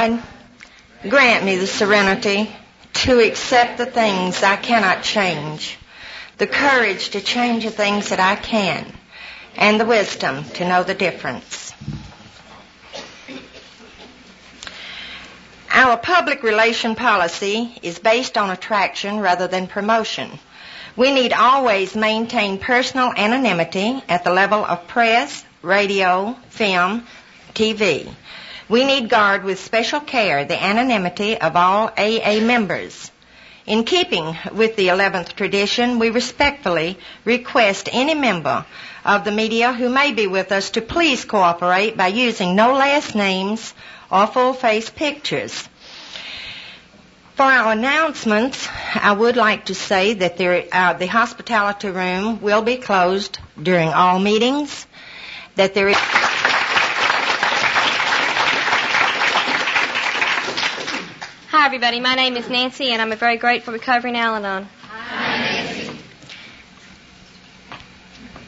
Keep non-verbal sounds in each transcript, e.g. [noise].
God, grant me the serenity to accept the things I cannot change, the courage to change the things that I can, and the wisdom to know the difference. Our public relation policy is based on attraction rather than promotion. We need always maintain personal anonymity at the level of press, radio, film, TV. We need guard with special care the anonymity of all AA members. In keeping with the 11th tradition, we respectfully request any member of the media who may be with us to please cooperate by using no last names or full face pictures. For our announcements, I would like to say that there, uh, the hospitality room will be closed during all meetings, that there is Hi, everybody. My name is Nancy, and I'm a very grateful recovering Al Anon.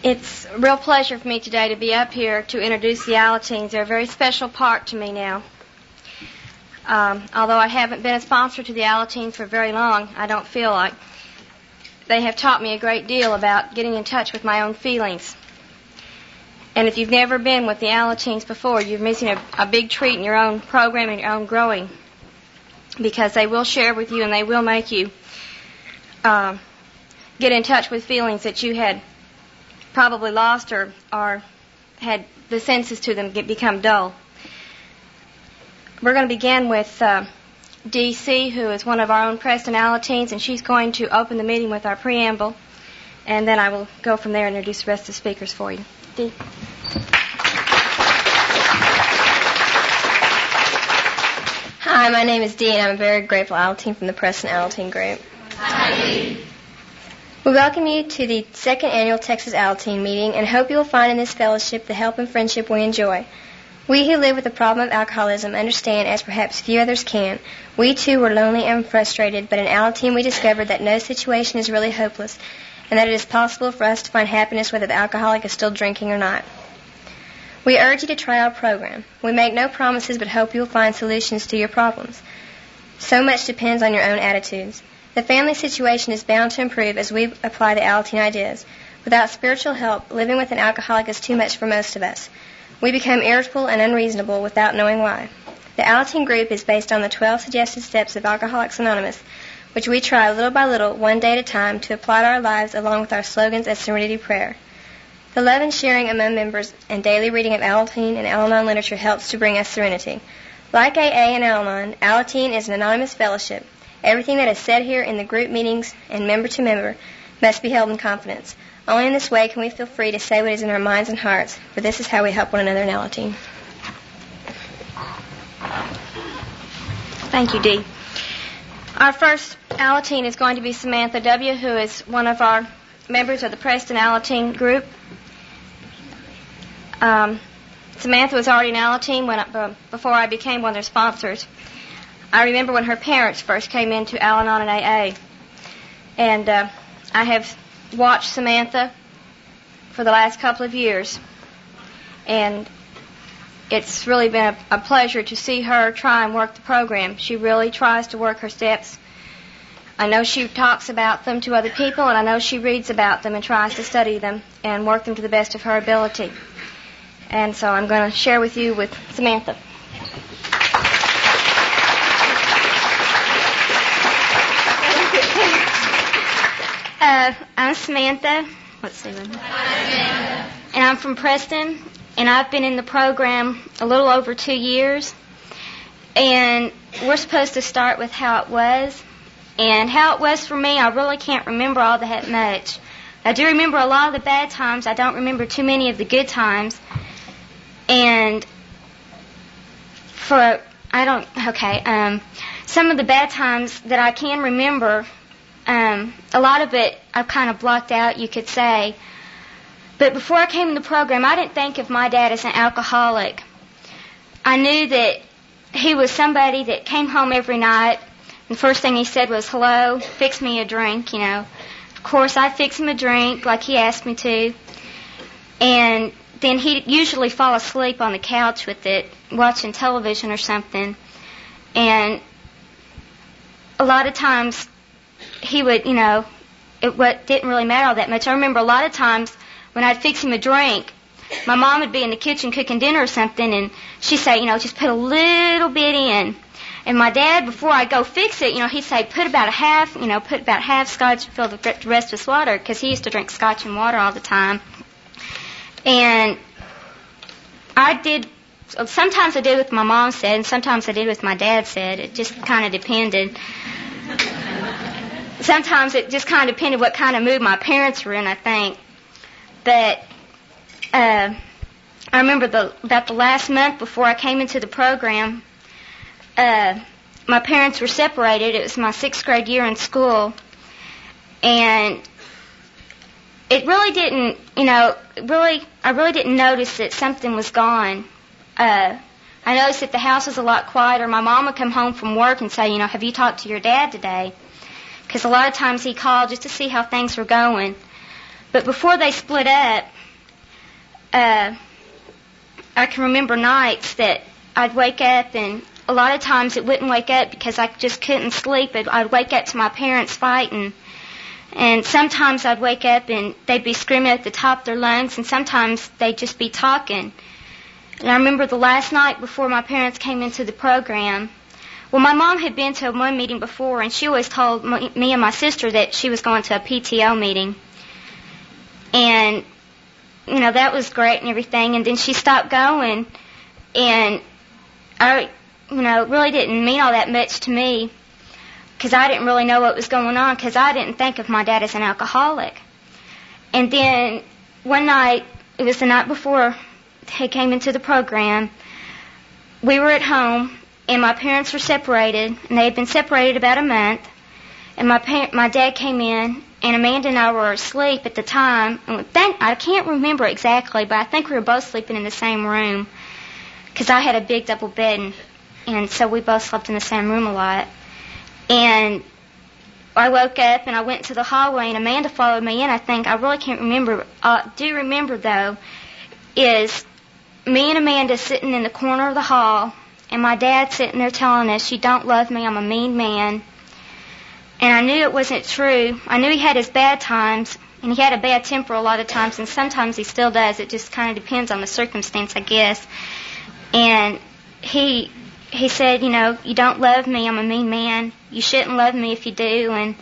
It's a real pleasure for me today to be up here to introduce the Alateens. They're a very special part to me now. Um, although I haven't been a sponsor to the Alateens for very long, I don't feel like they have taught me a great deal about getting in touch with my own feelings. And if you've never been with the Alateens before, you're missing a, a big treat in your own program and your own growing. Because they will share with you and they will make you uh, get in touch with feelings that you had probably lost or, or had the senses to them get, become dull. We're going to begin with uh, DC, who is one of our own Preston Alateens, and she's going to open the meeting with our preamble, and then I will go from there and introduce the rest of the speakers for you. Dee. Hi, my name is Dee, and I'm a very grateful Alateen from the Preston Alateen group. Hi. We welcome you to the second annual Texas Alateen meeting and hope you will find in this fellowship the help and friendship we enjoy. We who live with the problem of alcoholism understand, as perhaps few others can, we too were lonely and frustrated, but in Alateen we discovered that no situation is really hopeless and that it is possible for us to find happiness whether the alcoholic is still drinking or not. We urge you to try our program. We make no promises but hope you will find solutions to your problems. So much depends on your own attitudes. The family situation is bound to improve as we apply the Alateen ideas. Without spiritual help, living with an alcoholic is too much for most of us. We become irritable and unreasonable without knowing why. The Alateen group is based on the 12 suggested steps of Alcoholics Anonymous, which we try little by little, one day at a time, to apply to our lives along with our slogans as Serenity Prayer. The love and sharing among members and daily reading of Alateen and Al-Anon literature helps to bring us serenity. Like AA and Al-Anon, Alateen is an anonymous fellowship. Everything that is said here in the group meetings and member to member must be held in confidence. Only in this way can we feel free to say what is in our minds and hearts, for this is how we help one another in Alateen. Thank you, Dee. Our first Alateen is going to be Samantha W., who is one of our members of the Preston Alateen group. Um, Samantha was already an Alateen when, uh, before I became one of their sponsors. I remember when her parents first came into Al Anon and AA. And uh, I have watched Samantha for the last couple of years. And it's really been a, a pleasure to see her try and work the program. She really tries to work her steps. I know she talks about them to other people, and I know she reads about them and tries to study them and work them to the best of her ability. And so I'm going to share with you with Samantha. Uh, I'm Samantha. Let's see. And I'm from Preston, and I've been in the program a little over two years. And we're supposed to start with how it was. And how it was for me, I really can't remember all that much. I do remember a lot of the bad times. I don't remember too many of the good times. And for I don't okay. Um, some of the bad times that I can remember um, a lot of it I've kind of blocked out, you could say. But before I came in the program, I didn't think of my dad as an alcoholic. I knew that he was somebody that came home every night, and the first thing he said was, hello, fix me a drink, you know. Of course, I'd fix him a drink like he asked me to. And then he'd usually fall asleep on the couch with it, watching television or something. and a lot of times he would, you know, it what didn't really matter all that much. I remember a lot of times when I'd fix him a drink, my mom would be in the kitchen cooking dinner or something, and she'd say, you know, just put a little bit in. And my dad, before I go fix it, you know, he'd say, put about a half, you know, put about half scotch and fill the rest with water, because he used to drink scotch and water all the time. And I did, sometimes I did what my mom said, and sometimes I did what my dad said. It just kind of depended. sometimes it just kind of depended what kind of mood my parents were in, I think. But uh, I remember the about the last month before I came into the program, uh, my parents were separated. It was my sixth grade year in school, and it really didn't, you know, really, I really didn't notice that something was gone. Uh, I noticed that the house was a lot quieter. My mom would come home from work and say, you know, have you talked to your dad today? Because a lot of times he called just to see how things were going. But before they split up, uh, I can remember nights that I'd wake up and a lot of times it wouldn't wake up because I just couldn't sleep. I'd wake up to my parents fighting. And sometimes I'd wake up and they'd be screaming at the top of their lungs and sometimes they'd just be talking. And I remember the last night before my parents came into the program, well, my mom had been to one meeting before and she always told me and my sister that she was going to a PTO meeting. And you know, that was great and everything. And then she stopped going, and I, you know, it really didn't mean all that much to me because I didn't really know what was going on because I didn't think of my dad as an alcoholic. And then one night, it was the night before he came into the program, we were at home and my parents were separated and they had been separated about a month and my pa- my dad came in and Amanda and I were asleep at the time. And I can't remember exactly, but I think we were both sleeping in the same room because I had a big double bed, and, and so we both slept in the same room a lot. And I woke up and I went to the hallway, and Amanda followed me in. I think I really can't remember. Uh, do remember though, is me and Amanda sitting in the corner of the hall, and my dad sitting there telling us, "You don't love me. I'm a mean man." And I knew it wasn't true. I knew he had his bad times, and he had a bad temper a lot of times, and sometimes he still does. It just kind of depends on the circumstance, I guess. And he he said, you know, you don't love me. I'm a mean man. You shouldn't love me if you do. And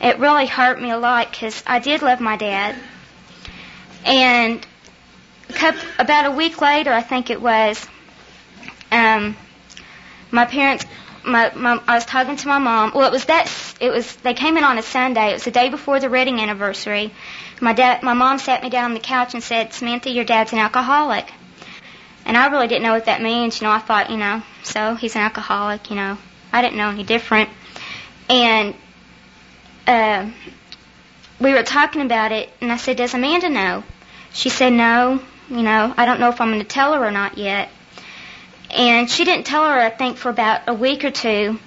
it really hurt me a lot because I did love my dad. And a couple, about a week later, I think it was, um, my parents my, my I was talking to my mom. Well, it was that it was they came in on a Sunday. It was the day before the wedding anniversary. My dad, my mom sat me down on the couch and said, "Samantha, your dad's an alcoholic." And I really didn't know what that means. You know, I thought, you know, so he's an alcoholic. You know, I didn't know any different. And uh, we were talking about it, and I said, "Does Amanda know?" She said, "No." You know, I don't know if I'm going to tell her or not yet. And she didn't tell her, I think, for about a week or two.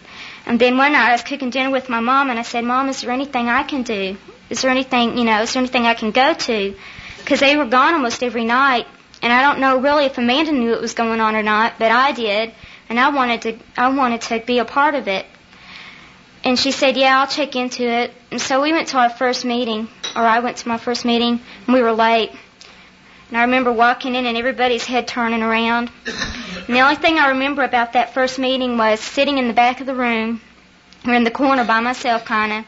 And then one night I was cooking dinner with my mom, and I said, Mom, is there anything I can do? Is there anything, you know, is there anything I can go to? Because they were gone almost every night, and I don't know really if Amanda knew it was going on or not, but I did, and I wanted to, I wanted to be a part of it. And she said, Yeah, I'll check into it. And so we went to our first meeting, or I went to my first meeting, and we were late. And I remember walking in and everybody's head turning around. And the only thing I remember about that first meeting was sitting in the back of the room, or in the corner by myself, kind of.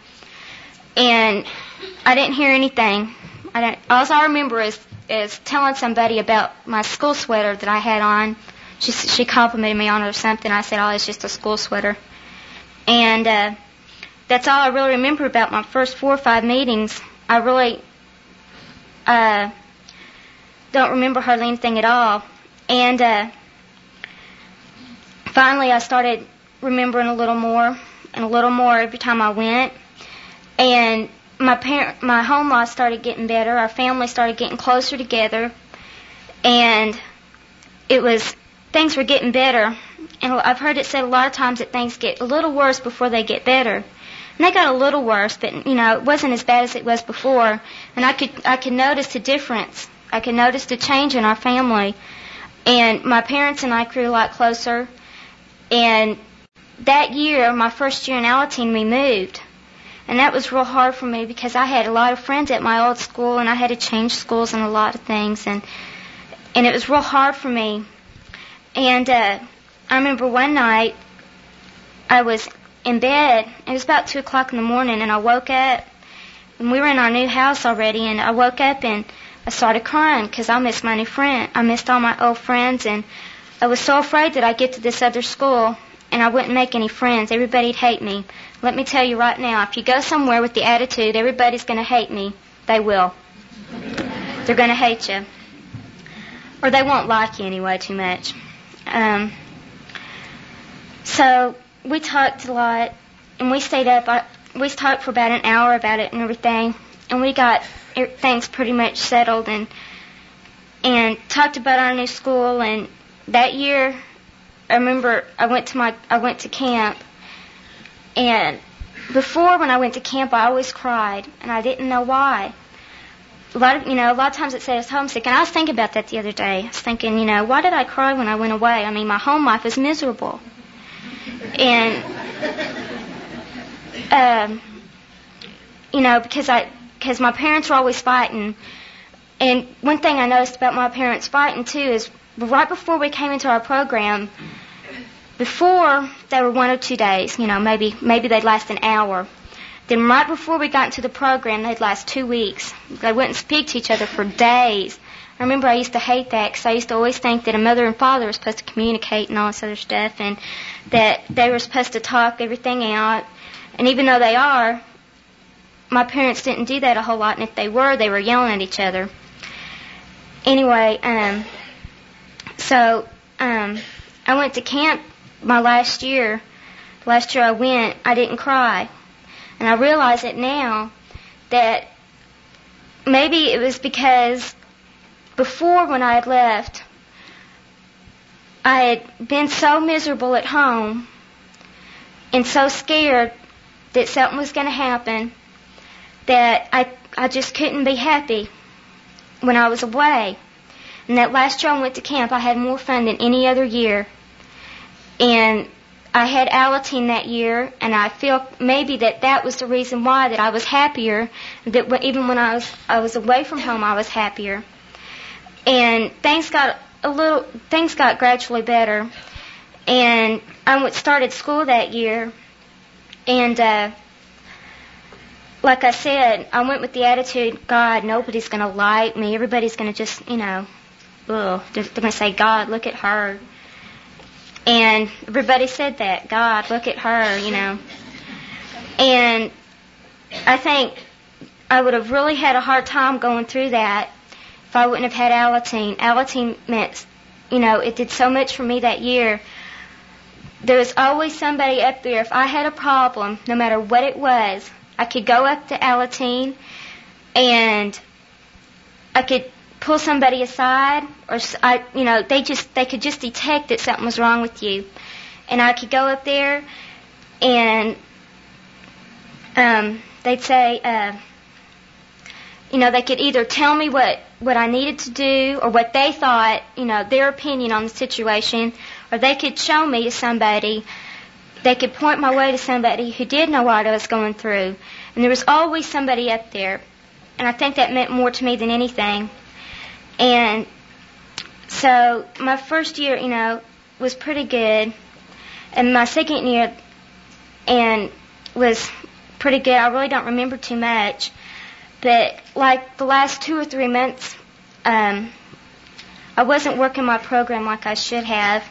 And I didn't hear anything. I don't, all I remember is is telling somebody about my school sweater that I had on. She she complimented me on it or something. I said, "Oh, it's just a school sweater." And uh, that's all I really remember about my first four or five meetings. I really uh, don't remember hardly anything at all. And uh, finally, I started remembering a little more and a little more every time I went. And my parent, my home life started getting better. Our family started getting closer together, and it was things were getting better. And I've heard it said a lot of times that things get a little worse before they get better. And they got a little worse, but you know, it wasn't as bad as it was before. And I could I could notice the difference I could notice the change in our family. And my parents and I grew a lot closer. And that year, my first year in Alateen, we moved. And that was real hard for me because I had a lot of friends at my old school and I had to change schools and a lot of things and and it was real hard for me. And uh, I remember one night I was in bed. It was about two o'clock in the morning, and I woke up. And we were in our new house already, and I woke up and I started crying because I missed my new friend. I missed all my old friends, and I was so afraid that I'd get to this other school and I wouldn't make any friends. Everybody'd hate me. Let me tell you right now, if you go somewhere with the attitude everybody's going to hate me, they will. They're going to hate you. Or they won't like you anyway too much. Um, so we talked a lot, and we stayed up. I, we talked for about an hour about it and everything, and we got things pretty much settled and and talked about our new school. And that year, I remember I went to my I went to camp, and before when I went to camp, I always cried, and I didn't know why. A lot of you know, a lot of times it was homesick, and I was thinking about that the other day. I was thinking, you know, why did I cry when I went away? I mean, my home life was miserable, and um, you know, because I because my parents were always fighting. And one thing I noticed about my parents fighting too is right before we came into our program, before they were one or two days, you know, maybe maybe they'd last an hour. Then right before we got into the program, they'd last two weeks. They wouldn't speak to each other for days. I remember I used to hate that because I used to always think that a mother and father were supposed to communicate and all this other stuff, and that they were supposed to talk everything out. And even though they are, my parents didn't do that a whole lot, and if they were, they were yelling at each other. Anyway, um, so um, I went to camp my last year. Last year I went, I didn't cry, and I realize it now that maybe it was because before when I had left, I had been so miserable at home and so scared that something was going to happen that I I just couldn't be happy when I was away. And that last year I went to camp, I had more fun than any other year. And I had Alateen that year, and I feel maybe that that was the reason why that I was happier. That even when I was I was away from home, I was happier. And things got a little things got gradually better. And I started school that year, and uh, like I said, I went with the attitude, God, nobody's to like me. Everybody's to just, you know, ugh, they're going to say, God, look at her. And everybody said that, God, look at her, you know. And I think I would have really had a hard time going through that if I wouldn't have had Alateen. Alateen meant, you know, it did so much for me that year. There was always somebody up there. If I had a problem, no matter what it was, I could go up to Alateen and I could pull somebody aside or I, you know, they just they could just detect that something was wrong with you. And I could go up there and um they'd say uh you know, they could either tell me what what I needed to do or what they thought, you know, their opinion on the situation, or they could show me to somebody they could point my way to somebody who did know what I was going through. And there was always somebody up there. And I think that meant more to me than anything. And so my first year, you know, was pretty good. And my second year and was pretty good. I really don't remember too much. But like the last two or three months, um, I wasn't working my program like I should have.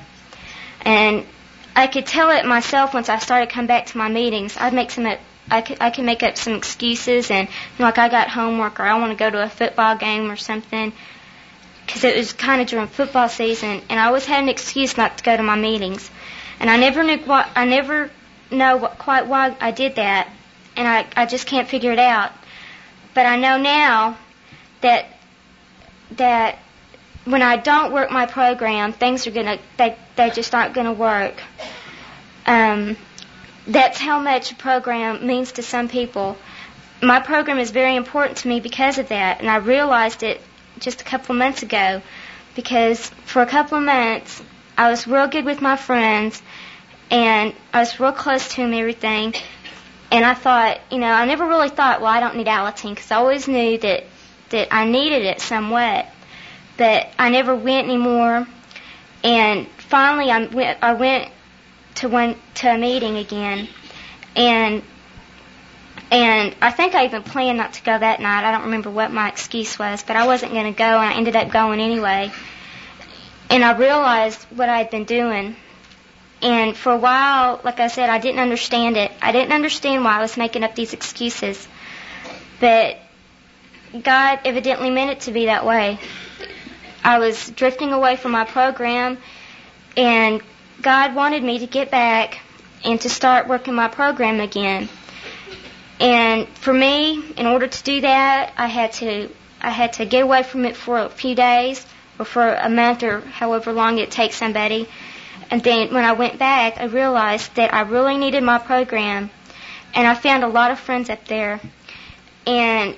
And I could tell it myself once I started coming back to my meetings. I'd make some, I could, I could make up some excuses and, you know, like I got homework or I want to go to a football game or something. Because it was kind of during football season, and I always had an excuse not to go to my meetings, and I never knew what I never know what, quite why I did that, and I I just can't figure it out. But I know now that that when I don't work my program, things are gonna they they just aren't gonna work. Um, that's how much a program means to some people. My program is very important to me because of that, and I realized it just a couple of months ago because for a couple of months I was real good with my friends and I was real close to and everything. And I thought, you know, I never really thought, well, I don't need Alateen, because I always knew that that I needed it somewhat, but I never went anymore. And finally, I went. I went to one to a meeting again, and and I think I even planned not to go that night. I don't remember what my excuse was, but I wasn't going to go, and I ended up going anyway. And I realized what I had been doing. And for a while, like I said, I didn't understand it. I didn't understand why I was making up these excuses. But God evidently meant it to be that way. I was drifting away from my program, and God wanted me to get back and to start working my program again. And for me, in order to do that, I had to I had to get away from it for a few days or for a month or however long it takes somebody. And then when I went back, I realized that I really needed my program. And I found a lot of friends up there. And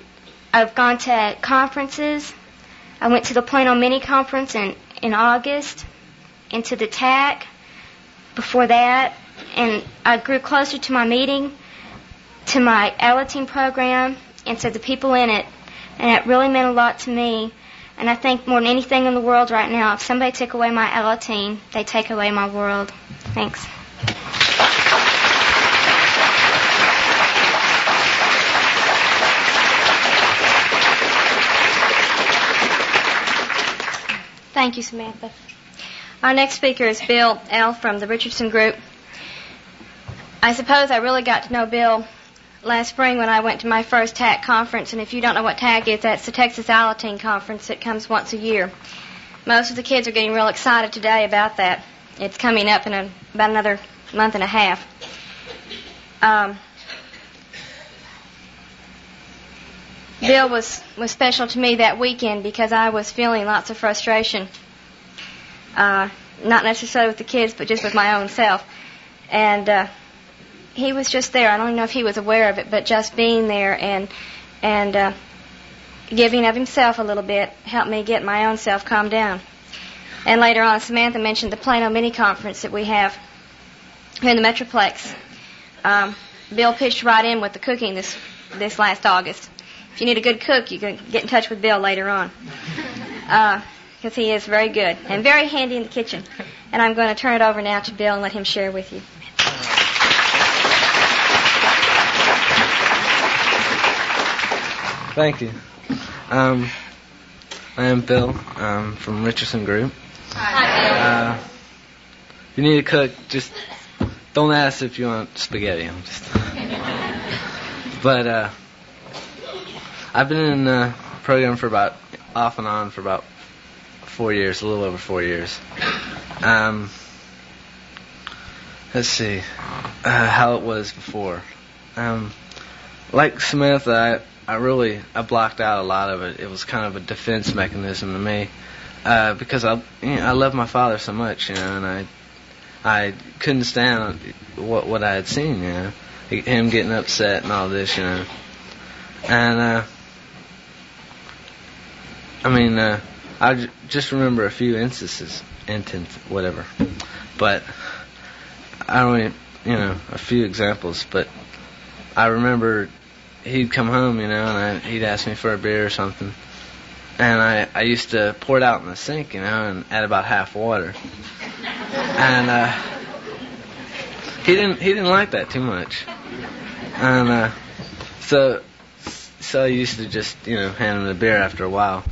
I've gone to conferences. I went to the Plano Mini Conference in, in August, and to the TAC before that. And I grew closer to my meeting to my Alateen program and to the people in it. And it really meant a lot to me. And I think more than anything in the world right now, if somebody took away my Alateen, they take away my world. Thanks. Thank you, Samantha. Our next speaker is Bill L. from the Richardson Group. I suppose I really got to know Bill last spring when I went to my first TAC conference, and if you don't know what TAC is, that's the Texas Alateen Conference that comes once a year. Most of the kids are getting real excited today about that. It's coming up in a, about another month and a half. Um, Bill was, was special to me that weekend because I was feeling lots of frustration. Uh, not necessarily with the kids, but just with my own self. And uh, he was just there. I don't even know if he was aware of it, but just being there and and uh, giving of himself a little bit helped me get my own self calmed down. And later on, Samantha mentioned the Plano mini conference that we have here in the Metroplex. Um, Bill pitched right in with the cooking this this last August. If you need a good cook, you can get in touch with Bill later on. Uh, Because he is very good and very handy in the kitchen. And I'm going to turn it over now to Bill and let him share with you. Thank you. Um, I am Bill um, from Richardson Group. Hi, uh, if you need to cook, just don't ask if you want spaghetti. I'm just. [laughs] but uh, I've been in the program for about off and on for about four years, a little over four years. Um, let's see uh, how it was before. Um, like Samantha, I really I blocked out a lot of it. It was kind of a defense mechanism to me uh, because I you know, I love my father so much, you know, and I I couldn't stand what what I had seen, you know, him getting upset and all this, you know, and uh, I mean uh, I j- just remember a few instances, instance whatever, but I don't even, you know a few examples, but I remember he'd come home, you know, and I, he'd ask me for a beer or something. And I, I used to pour it out in the sink, you know, and add about half water. And uh, he didn't he didn't like that too much. And uh, so so I used to just you know hand him the beer after a while.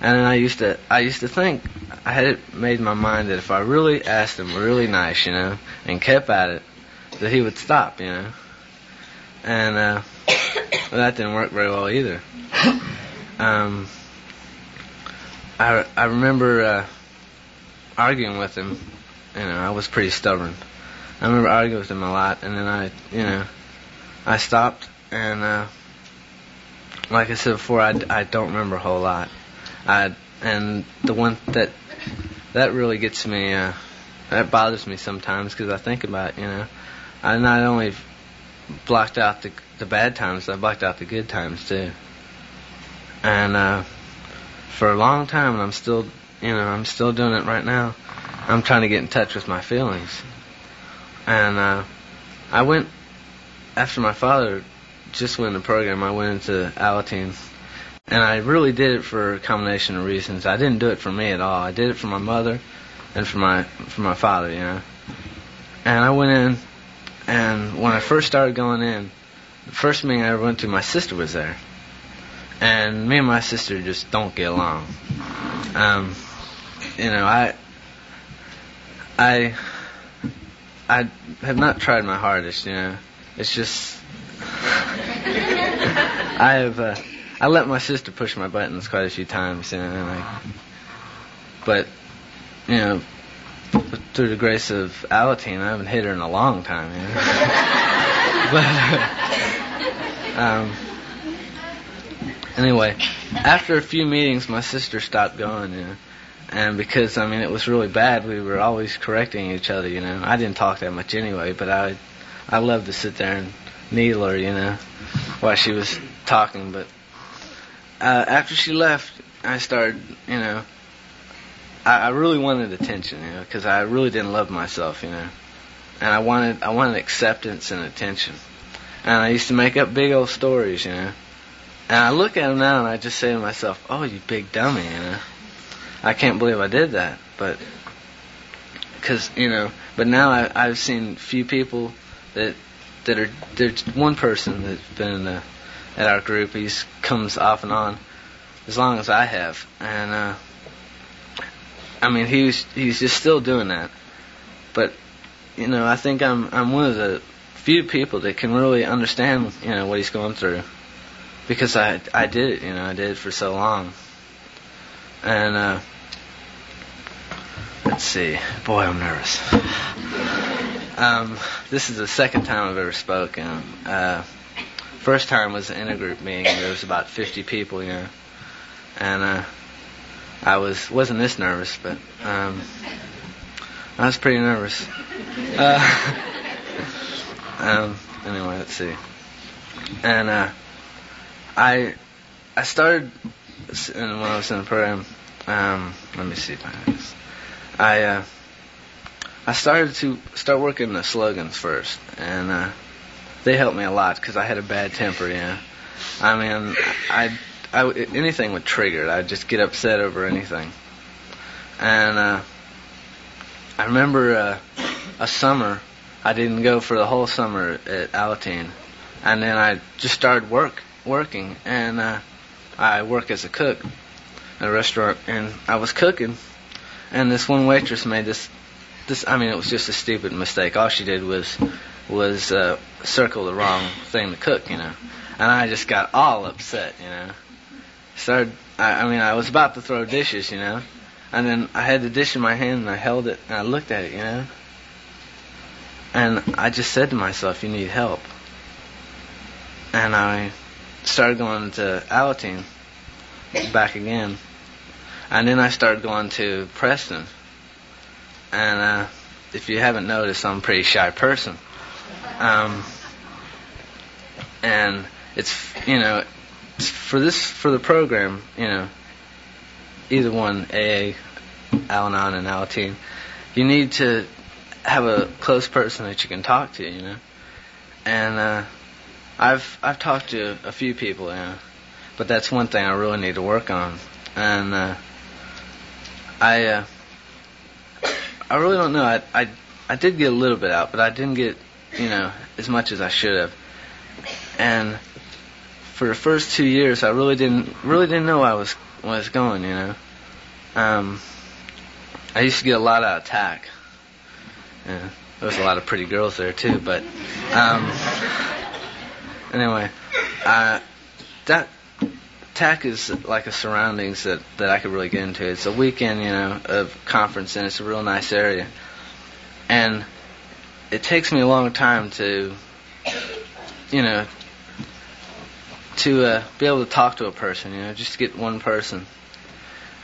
And then I used to I used to think I had made my mind that if I really asked him really nice, you know, and kept at it, that he would stop, you know. And uh, well, [coughs] that didn't work very well either. [coughs] Um, I I remember uh, arguing with him. You know, I was pretty stubborn. I remember arguing with him a lot, and then I, you know, I stopped, and uh, like I said before, I, I don't remember a whole lot. I and the one that that really gets me, uh, that bothers me sometimes because I think about, you know, I not only blocked out the the bad times, I blocked out the good times too. And uh, for a long time, and I'm still, you know, I'm still doing it right now. I'm trying to get in touch with my feelings. and uh, I went after my father just went in the program. I went into Alateen, and I really did it for a combination of reasons. I didn't do it for me at all. I did it for my mother and for my for my father, you know. And I went in, and when I first started going in, the first meeting I ever went to, my sister was there, and me and my sister just don't get along. Um, you know, I I I have not tried my hardest, you know. It's just [laughs] I have uh, I let my sister push my buttons quite a few times, you know, and but you know, through the grace of Alateen, I haven't hit her in a long time, you know. [laughs] but um, anyway, after a few meetings, my sister stopped going, you know. And because I mean it was really bad, we were always correcting each other. You know, I didn't talk that much anyway, but I, I loved to sit there and needle her. You know, while she was talking. But uh, after she left, I started. You know, I, I really wanted attention. You know, because I really didn't love myself. You know, and I wanted I wanted acceptance and attention. And I used to make up big old stories. You know. And I look at them now and I just say to myself, "Oh, you big dummy," you know. I can't believe I did that, but because you know, but now I, I've seen few people that that are there's one person that's been in the, at our group. He's comes off and on as long as I have, and uh, I mean he's he's just still doing that. But you know, I think I'm I'm one of the few people that can really understand you know what he's going through because I I did it. You know, I did it for so long. And uh, let's see. Boy, I'm nervous. Um, this is the second time I've ever spoken. Uh, first time was an intergroup meeting. There was about 50 people, you know, and uh, I was wasn't this nervous, but um, I was pretty nervous. Uh, [laughs] um, anyway, let's see. And uh, I I started when I was in the program, um, let me see if I have this. I uh, I started to start working the slogans first, and uh, they helped me a lot because I had a bad temper. Yeah, I mean, I, I anything would trigger it. I'd just get upset over anything, and uh, I remember uh, a summer I didn't go for the whole summer at Alateen, and then I just started work working and. Uh, I work as a cook at a restaurant, and I was cooking, and this one waitress made this. This, I mean, it was just a stupid mistake. All she did was was uh, circle the wrong thing to cook, you know, and I just got all upset, you know. Started. I, I mean, I was about to throw dishes, you know, and then I had the dish in my hand and I held it and I looked at it, you know, and I just said to myself, "You need help," and I started going to Alateen back again. And then I started going to Preston. And uh, if you haven't noticed, I'm a pretty shy person. Um, and it's, you know, for this, for the program, you know, either one, AA, Al-Anon, and Alateen, you need to have a close person that you can talk to, you know. And uh, I've I've talked to a few people, yeah, but that's one thing I really need to work on, and uh, I uh, I really don't know. I I I did get a little bit out, but I didn't get you know as much as I should have, and for the first two years, I really didn't really didn't know I was was going, you know. Um, I used to get a lot out of TAC. Yeah, there was a lot of pretty girls there too, but um, anyway, uh, that TAC is like a surroundings that that I could really get into. It's a weekend, you know, of conference, and it's a real nice area. And it takes me a long time to, you know, to uh, be able to talk to a person, you know, just to get one person.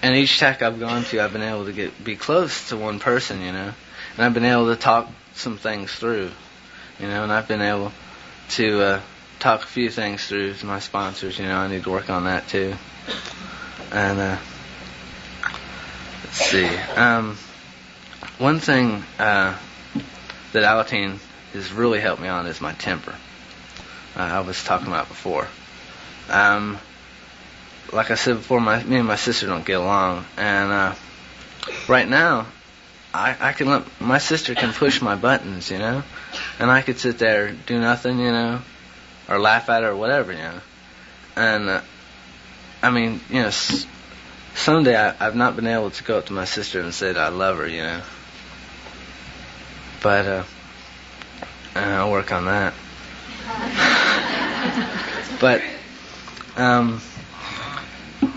And each TAC I've gone to, I've been able to get be close to one person, you know, and I've been able to talk some things through, you know, and I've been able to uh, talk a few things through to my sponsors. You know, I need to work on that too. And uh, let's see. Um, one thing uh, that Alateen has really helped me on is my temper. Uh, I was talking about before. Um, like I said before, my me and my sister don't get along, and uh, right now, I I can let my sister can push my buttons, you know, and I could sit there do nothing, you know, or laugh at her or whatever, you know, and uh, I mean, you know, s- someday I, I've not been able to go up to my sister and say that I love her, you know, but uh, I'll work on that. [laughs] but um,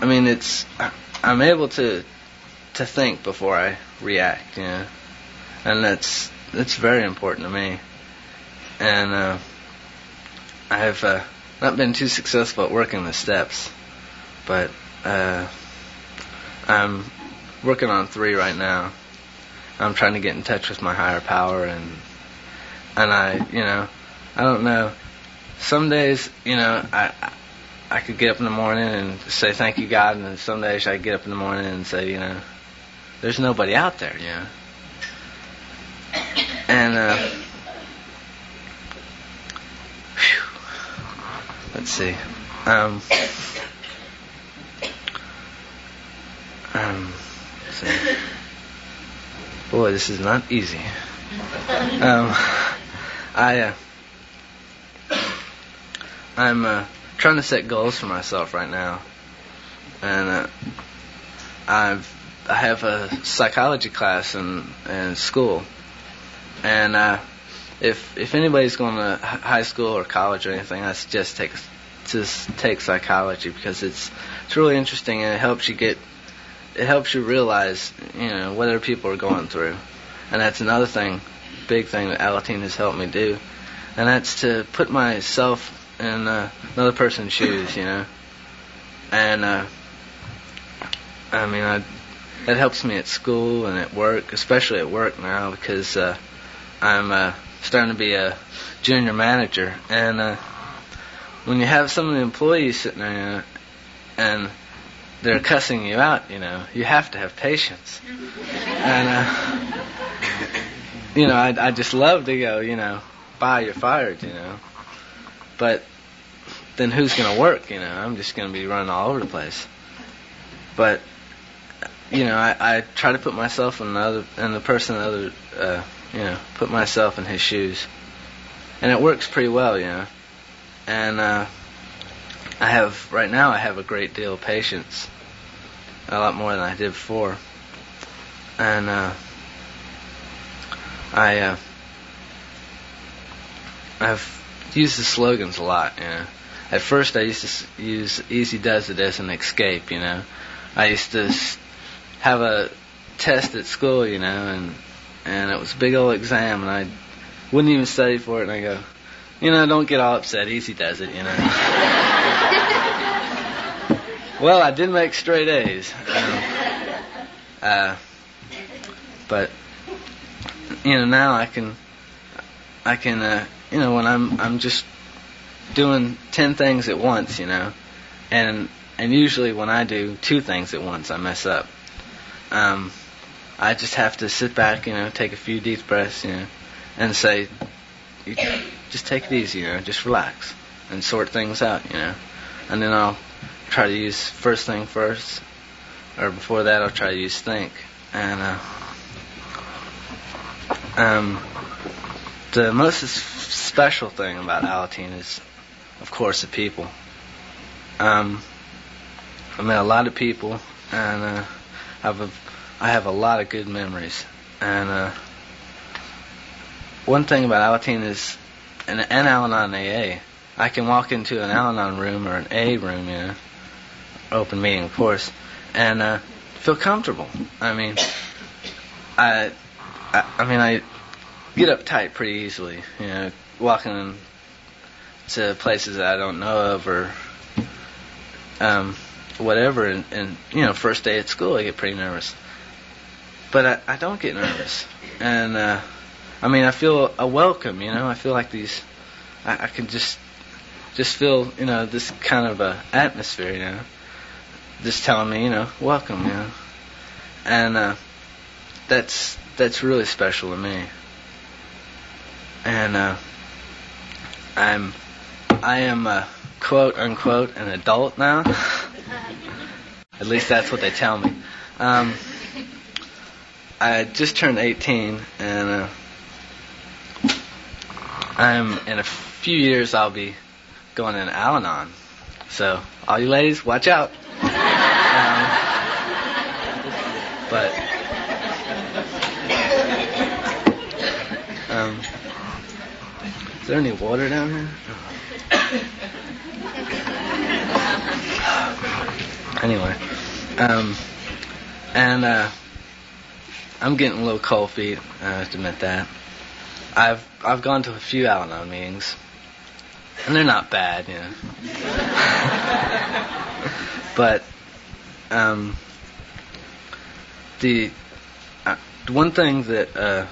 I mean, it's I'm able to to think before I react, you know, and that's that's very important to me. And uh, I've uh, not been too successful at working the steps, but uh, I'm working on three right now. I'm trying to get in touch with my higher power, and and I, you know, I don't know. Some days, you know, I I- could get up in the morning and say thank you God, and then some days I get up in the morning and say, you know, there's nobody out there, you know. And uh, whew, let's see. Um, um, let's see. Boy, this is not easy. Um, I uh, I'm uh, trying to set goals for myself right now, and uh, I've I have a psychology class in in school, and uh, if if anybody's going to high school or college or anything, I suggest take just take psychology because it's it's really interesting and it helps you get it helps you realize you know what other people are going through, and that's another thing, big thing that Alateen has helped me do, and that's to put myself in uh, another person's shoes, you know, and uh, I mean I that helps me at school and at work, especially at work now because uh, I'm uh, starting to be a junior manager, and uh, when you have some of the employees sitting there you know, and they're cussing you out, you know, you have to have patience, and uh, you know, I, I just love to go, you know, bye, you're fired, you know, but then who's going to work, you know? I'm just going to be running all over the place, but you know, I, I try to put myself in the other, in the person, the other, uh, you know, put myself in his shoes, and it works pretty well, you know. And uh, I have right now, I have a great deal of patience, a lot more than I did before, and uh, I, uh, I've used the slogans a lot, you know. At first, I used to use "Easy does it" as an escape, you know. I used to have a test at school, you know, and and it was a big old exam, and I wouldn't even study for it, and I go, you know, don't get all upset. Easy does it, you know. [laughs] well, I did make straight A's, know. uh, but you know now I can I can uh, you know when I'm I'm just doing ten things at once, you know, and and usually when I do two things at once, I mess up. Um, I just have to sit back, you know, take a few deep breaths, you know, and say, just take it easy, you know, just relax and sort things out, you know, and then I'll try to use first thing first, or before that I'll try to use think, and uh, um, the most special thing about Alateen is, of course, the people. Um, I met a lot of people, and uh, have a I have a lot of good memories. And uh, one thing about Alateen is, and, and Al-Anon AA, I can walk into an Al-Anon room or an A room, you know, open meeting, of course, and uh, feel comfortable. I mean, I, I, I mean, I get uptight pretty easily, you know, walking to places that I don't know of or um, whatever. And, and you know, first day at school, I get pretty nervous, but I, I don't get nervous. And uh, I mean, I feel a welcome. You know, I feel like these. I, I can just just feel you know this kind of a atmosphere. You know, just telling me you know welcome. You know, and uh, that's that's really special to me. And uh, I'm I am a quote unquote an adult now. [laughs] At least that's what they tell me. Um, I just turned 18, and uh, I'm in a few years I'll be going in Al-Anon. So all you ladies, watch out. Um, but um, there any water down here? anyway, um, and uh, I'm getting a little cold feet. I have to admit that. I've I've gone to a few Al-Anon meetings, and they're not bad, you know. [laughs] but um, the uh, one thing that uh,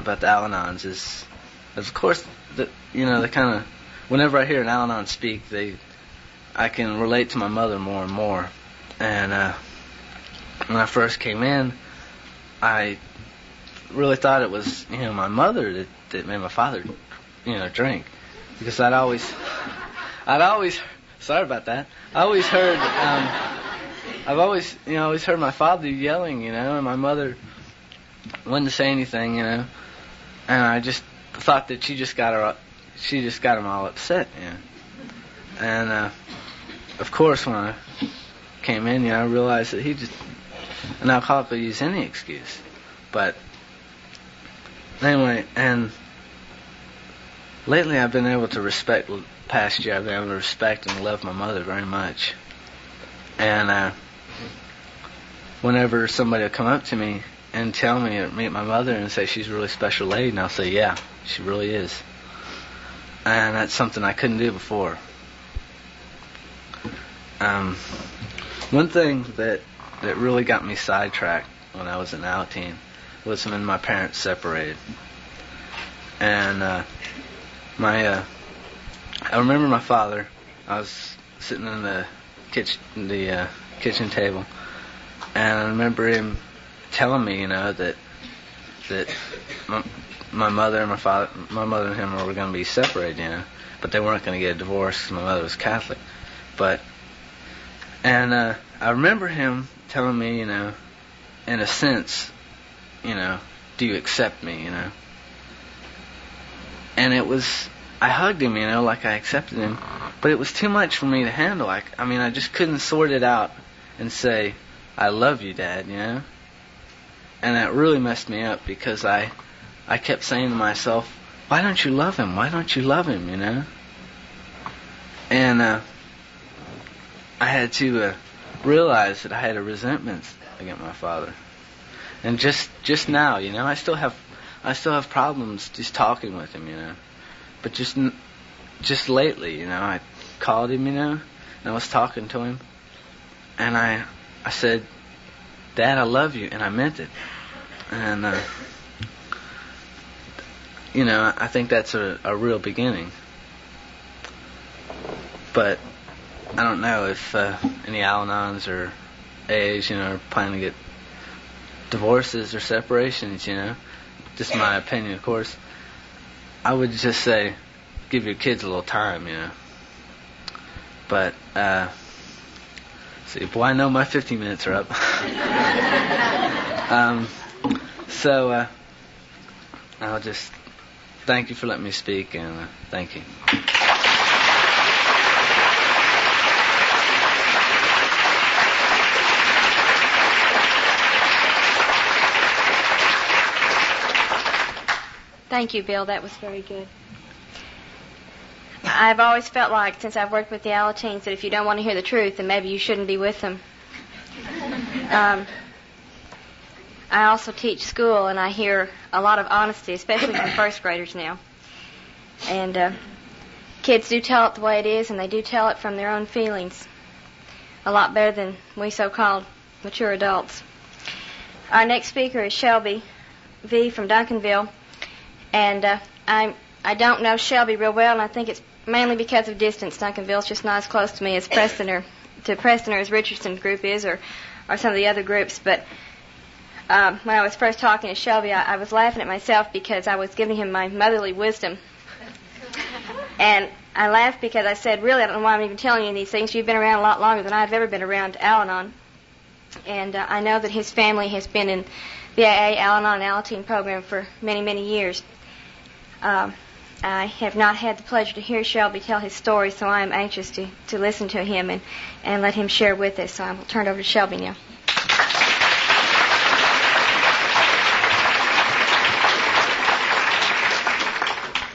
about the Al-Anons is, of course, that you know, they kind of, whenever I hear an Al-Anon speak, they, I can relate to my mother more and more. And uh, when I first came in, I really thought it was, you know, my mother that, that made my father, you know, drink, because I'd always, I'd always, sorry about that, I always heard, um, I've always, you know, always heard my father yelling, you know, and my mother wouldn't say anything, you know, and I just thought that she just got her she just got him all upset, yeah. And uh, of course, when I came in, you know, I realized that he just an alcoholic will use any excuse. But anyway, and lately I've been able to respect. Past year, I've been able to respect and love my mother very much. And uh, whenever somebody will come up to me and tell me or meet my mother and say she's a really special lady, and I'll say, yeah, she really is and that's something I couldn't do before. Um, one thing that that really got me sidetracked when I was an Alateen was when my parents separated, and uh, my uh, I remember my father. I was sitting in the kitchen the uh, kitchen table, and I remember him telling me, you know, that that my, my mother and my father, my mother and him were going to be separated, you know, but they weren't going to get a divorce because my mother was Catholic. But, and uh, I remember him telling me, you know, in a sense, you know, do you accept me, you know? And it was, I hugged him, you know, like I accepted him, but it was too much for me to handle. Like, I mean, I just couldn't sort it out and say, I love you, Dad, you know? And that really messed me up because I, I kept saying to myself, why don't you love him? Why don't you love him, you know? And uh, I had to uh, realize that I had a resentment against my father. And just just now, you know, I still have I still have problems just talking with him, you know. But just just lately, you know, I called him, you know, and I was talking to him, and I I said, "Dad, I love you," and I meant it. And uh, you know, I think that's a, a real beginning. But I don't know if uh, any Al-Anons or AAs, you know, are planning to get divorces or separations, you know. Just my opinion, of course. I would just say, give your kids a little time, you know. But, uh, see, boy, I know my 15 minutes are up. [laughs] um, so, uh, I'll just thank you for letting me speak, and uh, thank you. Thank you, Bill. That was very good. I've always felt like, since I've worked with the Alateens, that if you don't want to hear the truth, then maybe you shouldn't be with them. [laughs] Um, I also teach school, and I hear a lot of honesty, especially from first graders now. And uh, kids do tell it the way it is, and they do tell it from their own feelings a lot better than we so-called mature adults. Our next speaker is Shelby V from Duncanville, and uh, I'm I don't know Shelby real well, and I think it's mainly because of distance. Duncanville's just not as close to me as Preston or to Preston or as Richardson group is, or or some of the other groups, but um, when I was first talking to Shelby, I, I was laughing at myself because I was giving him my motherly wisdom. And I laughed because I said, really, I don't know why I'm even telling you these things. You've been around a lot longer than I've ever been around Al-Anon. And uh, I know that his family has been in the AA, Al-Anon, Alateen program for many, many years. Um, I have not had the pleasure to hear Shelby tell his story, so I am anxious to, to listen to him and, and let him share with us. So I will turn it over to Shelby now.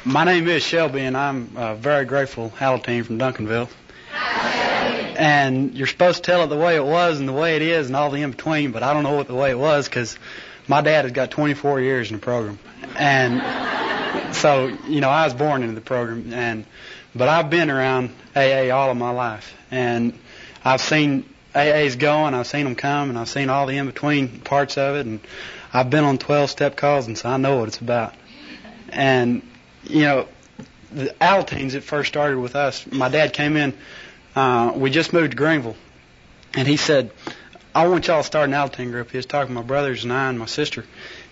My name is Shelby, and I'm uh, very grateful Alateen from Duncanville. And you're supposed to tell it the way it was and the way it is and all the in between, but I don't know what the way it was because my dad has got 24 years in the program, and so you know I was born into the program, and but I've been around AA all of my life, and I've seen AA's go and I've seen them come, and I've seen all the in between parts of it, and I've been on 12 step calls, and so I know what it's about, and you know, the Alateens that first started with us, my dad came in, uh, we just moved to Greenville, and he said, I want y'all to start an Alateen group. He was talking to my brothers and I and my sister.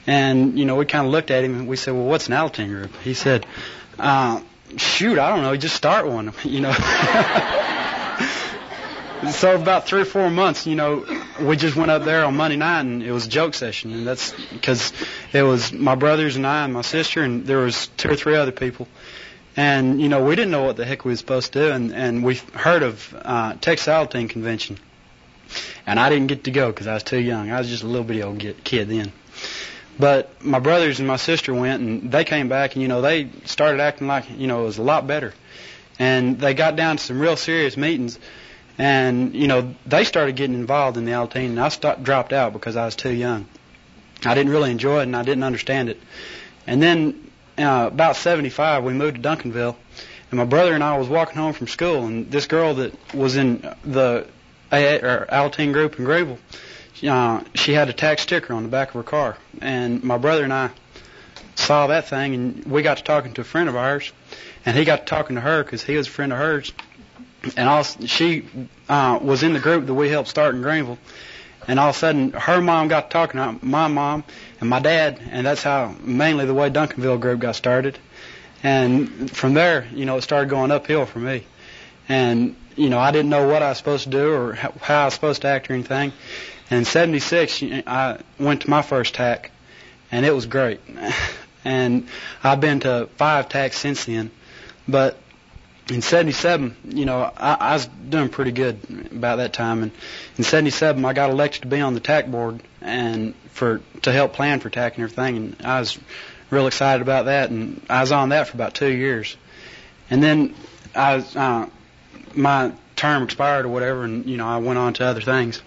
And, you know, we kind of looked at him and we said, well, what's an Alateen group? He said, uh, shoot, I don't know, just start one, [laughs] you know. [laughs] so about three or four months, you know, we just went up there on Monday night and it was a joke session, and that's because it was my brothers and I and my sister, and there was two or three other people, and you know we didn't know what the heck we were supposed to do, and and we heard of uh, Texas Alateen Convention, and I didn't get to go because I was too young. I was just a little bitty old kid then. But my brothers and my sister went, and they came back, and you know they started acting like you know it was a lot better, and they got down to some real serious meetings and, you know, they started getting involved in the Alateen, and I stopped, dropped out because I was too young. I didn't really enjoy it, and I didn't understand it. And then, uh, about 75, we moved to Duncanville, and my brother and I was walking home from school, and this girl that was in the AA, or Alateen group in Greenville, uh, she had a TAC sticker on the back of her car. And my brother and I saw that thing, and we got to talking to a friend of ours, and he got to talking to her because he was a friend of hers and all she uh, was in the group that we helped start in Greenville. And all of a sudden, her mom got talking to my mom and my dad, and that's how mainly the way Duncanville group got started. And from there, you know, it started going uphill for me. And you know, I didn't know what I was supposed to do or how I was supposed to act or anything. And in '76, I went to my first TAC, and it was great. [laughs] and I've been to five TACs since then. But in 77, you know, I, I was doing pretty good about that time. And in 77, I got elected to be on the TAC board and for to help plan for TAC and everything. And I was real excited about that. And I was on that for about two years. And then I uh, my term expired or whatever, and you know, I went on to other things.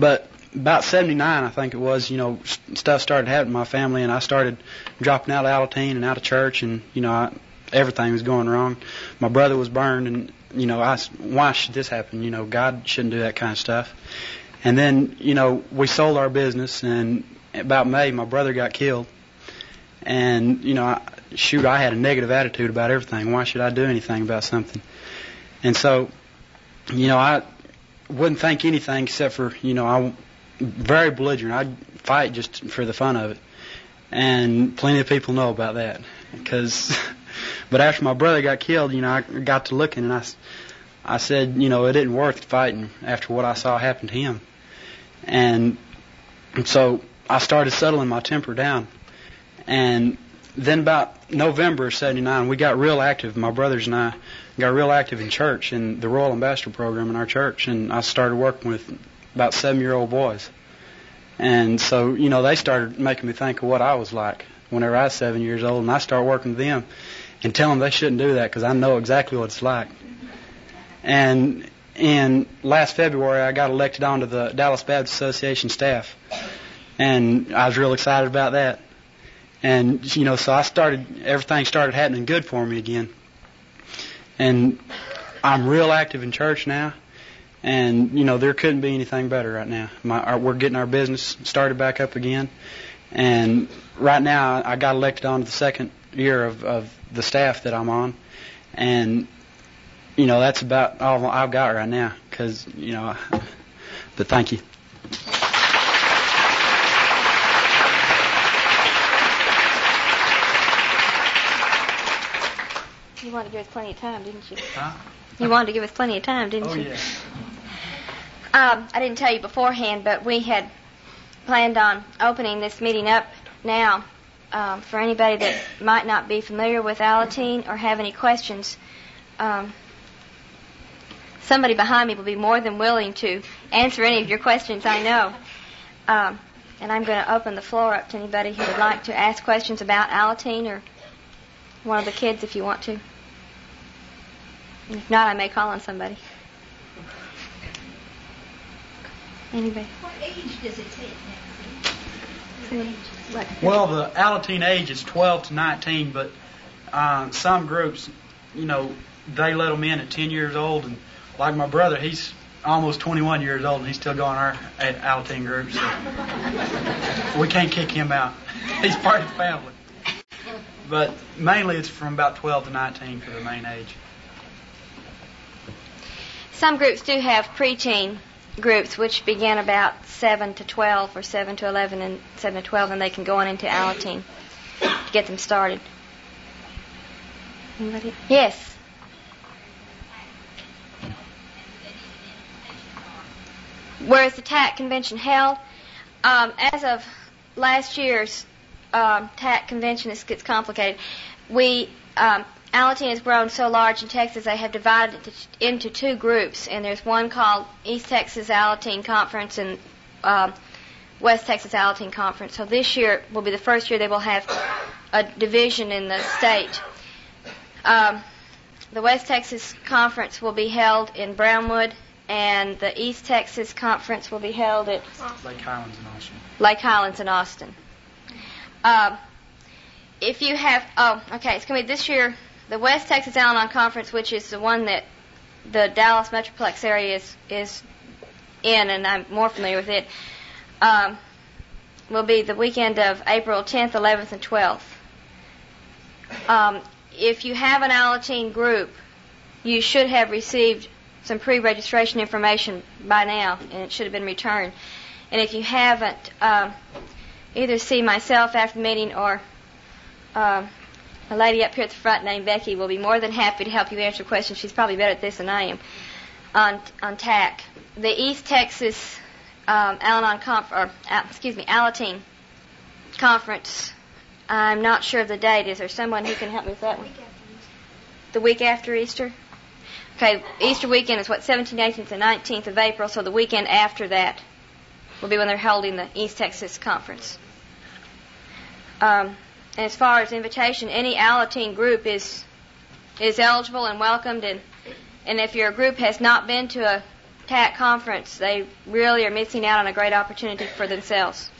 But about 79, I think it was, you know, stuff started happening in my family, and I started dropping out of Alateen and out of church, and you know, I everything was going wrong. My brother was burned, and you know, I why should this happen? You know, God shouldn't do that kind of stuff. And then, you know, we sold our business, and about May, my brother got killed. And you know, I, shoot, I had a negative attitude about everything. Why should I do anything about something? And so, you know, I wouldn't think anything except for, you know, I'm very belligerent. I'd fight just for the fun of it. And plenty of people know about that because [laughs] But after my brother got killed, you know, I got to looking and I, I said, you know, it isn't worth fighting after what I saw happen to him. And so I started settling my temper down. And then about November of 79, we got real active. My brothers and I got real active in church in the Royal Ambassador program in our church. And I started working with about seven year old boys. And so, you know, they started making me think of what I was like whenever I was seven years old. And I started working with them and tell them they shouldn't do that because I know exactly what it's like. And in last February, I got elected onto the Dallas Baptist Association staff, and I was real excited about that. And you know, so I started everything started happening good for me again. And I'm real active in church now, and you know there couldn't be anything better right now. My, our, we're getting our business started back up again, and right now I got elected onto the second year of, of the staff that I'm on, and you know that's about all I've got right now. Because you know, but thank you. Wanted to give us plenty of time, didn't you? Huh? You wanted to give us plenty of time, didn't Oh you? yeah. Um, I didn't tell you beforehand, but we had planned on opening this meeting up now um, for anybody that might not be familiar with Alateen or have any questions. Um, somebody behind me will be more than willing to answer any of your questions, I know. Um, and I'm going to open the floor up to anybody who would like to ask questions about Alateen or one of the kids if you want to. And if not, I may call on somebody. Anybody? What age does it take? What? Well, the Alateen age is 12 to 19, but uh, some groups, you know, they let them in at 10 years old, and like my brother, he's almost 21 years old, and he's still going our Alateen group, so [laughs] we can't kick him out. [laughs] He's part of the family. But mainly, it's from about 12 to 19 for the main age. Some groups do have preteen groups, which begin about 7 to 12 or 7 to 11 and 7 to 12, and they can go on into Alateen to get them started. Anybody? Yes. Where is the TAC convention held? Um, as of last year's um, TAC convention, this gets complicated. We um, Alateen has grown so large in Texas, they have divided it into two groups, and there's one called East Texas Alateen Conference and um, West Texas Alateen Conference. So this year will be the first year they will have a division in the state. Um, the West Texas Conference will be held in Brownwood, and the East Texas Conference will be held at Lake Highlands in Austin. Lake Highlands and Austin. Um, if you have, oh, okay, it's going to be this year, the West Texas Al-Anon Conference, which is the one that the Dallas Metroplex area is, is in, and I'm more familiar with it, um, will be the weekend of April 10th, 11th, and 12th. Um, if you have an Alateen group, you should have received some pre-registration information by now, and it should have been returned. And if you haven't, um, either see myself after the meeting or um, a lady up here at the front named Becky will be more than happy to help you answer questions. She's probably better at this than I am on on TAC. The East Texas um, Al-Anon conf- or uh, excuse me Alateen conference. I'm not sure of the date. Is there someone who can help me with that one? The week after Easter. Okay, Easter weekend is what 17th, 18th, and 19th of April. So the weekend after that will be when they're holding the East Texas conference. Um, and as far as invitation, any Alateen group is is eligible and welcomed, and and if your group has not been to a TAC conference, they really are missing out on a great opportunity for themselves.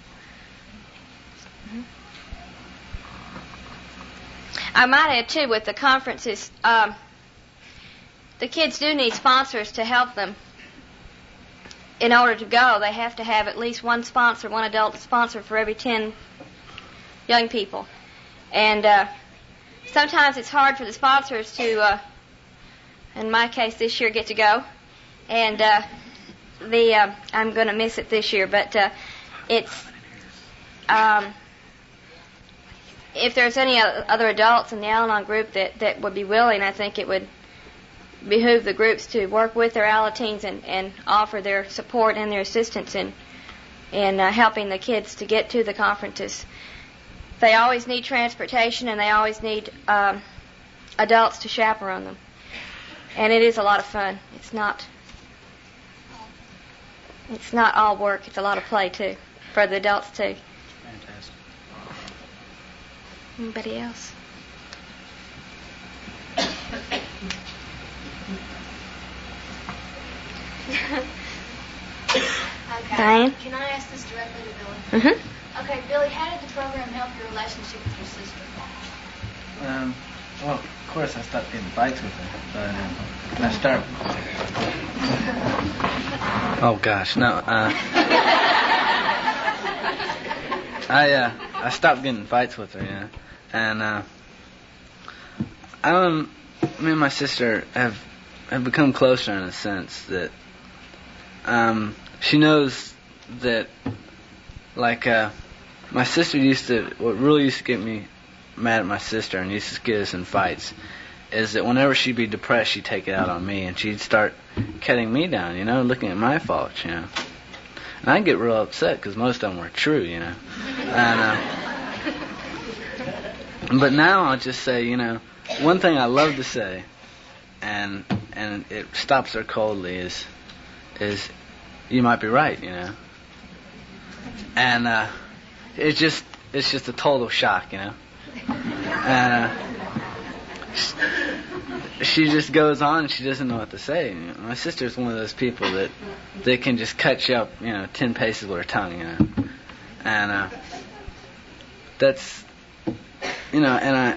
I might add too with the conferences, um, the kids do need sponsors to help them. In order to go, they have to have at least one sponsor, one adult sponsor for every ten young people. And uh, sometimes it's hard for the sponsors to, uh, in my case this year, get to go. And uh, the uh, I'm going to miss it this year, but uh, it's um, if there's any other adults in the Al-Anon group that that would be willing, I think it would behoove the groups to work with their Alateens and and offer their support and their assistance in in uh, helping the kids to get to the conferences they always need transportation and they always need um, adults to chaperone them. And it is a lot of fun. It's not it's not all work. It's a lot of play too for the adults too. Fantastic. Anybody else? [coughs] Okay. Diane? Can I ask this directly to Billy? Mm-hmm. Okay, Billy, how did the program help your relationship with your sister? Um, well, of course, I stopped getting fights with her, but um, I start. [laughs] Oh gosh, no. Uh, I uh, I stopped getting fights with her, yeah, and uh, I um, me and my sister have have become closer in a sense that um, she knows that like uh, my sister used to what really used to get me mad at my sister and used to get us in fights is that whenever she'd be depressed, she'd take it out on me, and she'd start cutting me down, you know, looking at my faults, you know. And I'd get real upset because most of them were true, you know. And, uh, but now I'll just say, you know, one thing I love to say, and and it stops her coldly is, is, you might be right, you know. And uh, it's just it's just a total shock, you know. And uh, she just goes on. She doesn't know what to say. My sister's one of those people that they can just cut you up, you know, ten paces with her tongue, you know. And uh, that's, you know, and I,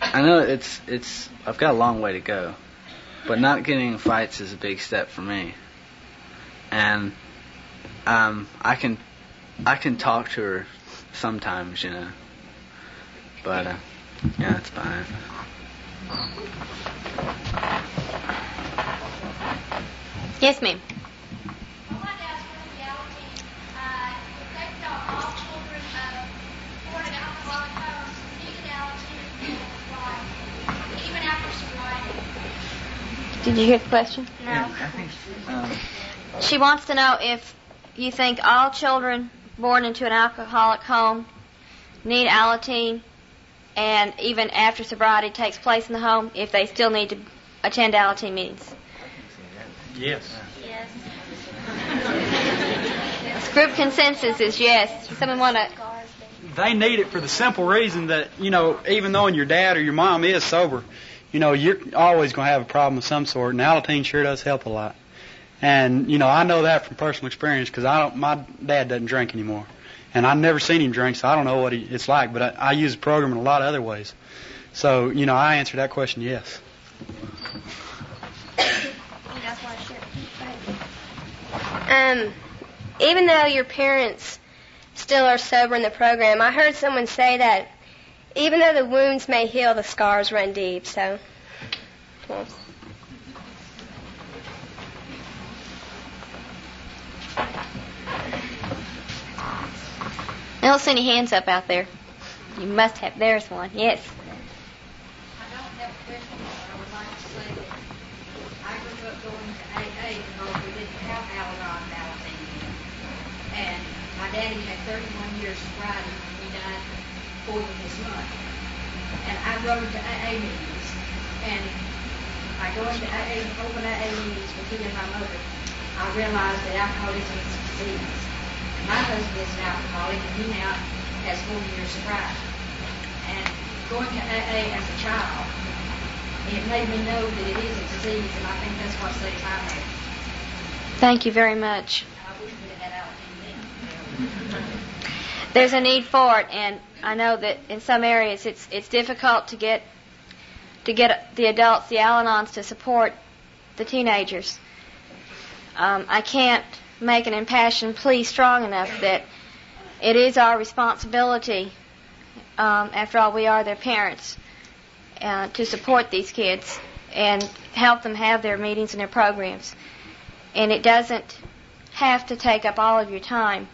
I know it's it's. I've got a long way to go, but not getting fights is a big step for me. And um, I can, I can talk to her sometimes, you know. But uh, yeah, it's fine. Yes, ma'am. I wanted to ask for the Alateen. Uh, they thought all children of born in alcoholic homes needed Alateen and even after sobriety. Did you hear the question? No. I think. Um, She wants to know if you think all children born into an alcoholic home need Alateen, and even after sobriety takes place in the home, if they still need to attend Alateen meetings. Yes. Yes. [laughs] Group consensus is yes. Someone want to? They need it for the simple reason that, you know, even though your dad or your mom is sober, you know, you're always going to have a problem of some sort, and Alateen sure does help a lot. And, you know, I know that from personal experience because I don't, my dad doesn't drink anymore. And I've never seen him drink, so I don't know what he, it's like, but I, I use the program in a lot of other ways. So, you know, I answer that question yes. Um, even though your parents still are sober in the program, I heard someone say that even though the wounds may heal, the scars run deep. So, well, I don't see any hands up out there. You must have. There's one. Yes. I don't have a question, I I grew up going to AA. And my daddy had 31 years he died four of his month. And I. And to AA, open AA meetings with he and my mother, I realized that alcoholism is a disease. My husband is an alcoholic, and he now has 40 years sobriety. And going to AA as a child, it made me know that it is a disease, and I think that's what saves my marriage. Thank you very much. I wish we'd have had Alateen then. There's a need for it, and I know that in some areas it's it's difficult to get to get the adults, the Al-Anons, to support the teenagers. Um, I can't make an impassioned plea strong enough that it is our responsibility. Um, after all, we are their parents uh, to support these kids and help them have their meetings and their programs. And it doesn't have to take up all of your time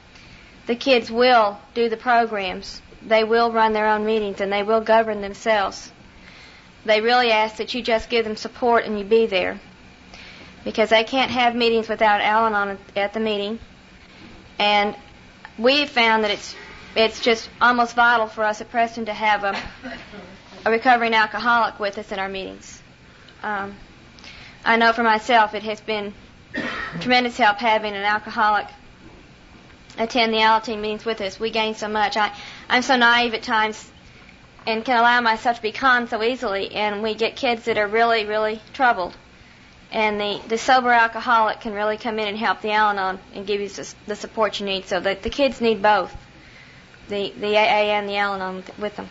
the kids will do the programs. They will run their own meetings and they will govern themselves. They really ask that you just give them support and you be there. Because they can't have meetings without Al-Anon at the meeting. And we've found that it's it's just almost vital for us at Preston to have a, a recovering alcoholic with us in our meetings. Um, I know for myself it has been tremendous help having an alcoholic attend the Alateen meetings with us. We gain so much. I, I'm so naive at times and can allow myself to be calm so easily, and we get kids that are really, really troubled. And the, the sober alcoholic can really come in and help the Al-Anon and give you the, support you need. So the, the kids need both, the, the AA and the Al-Anon with them.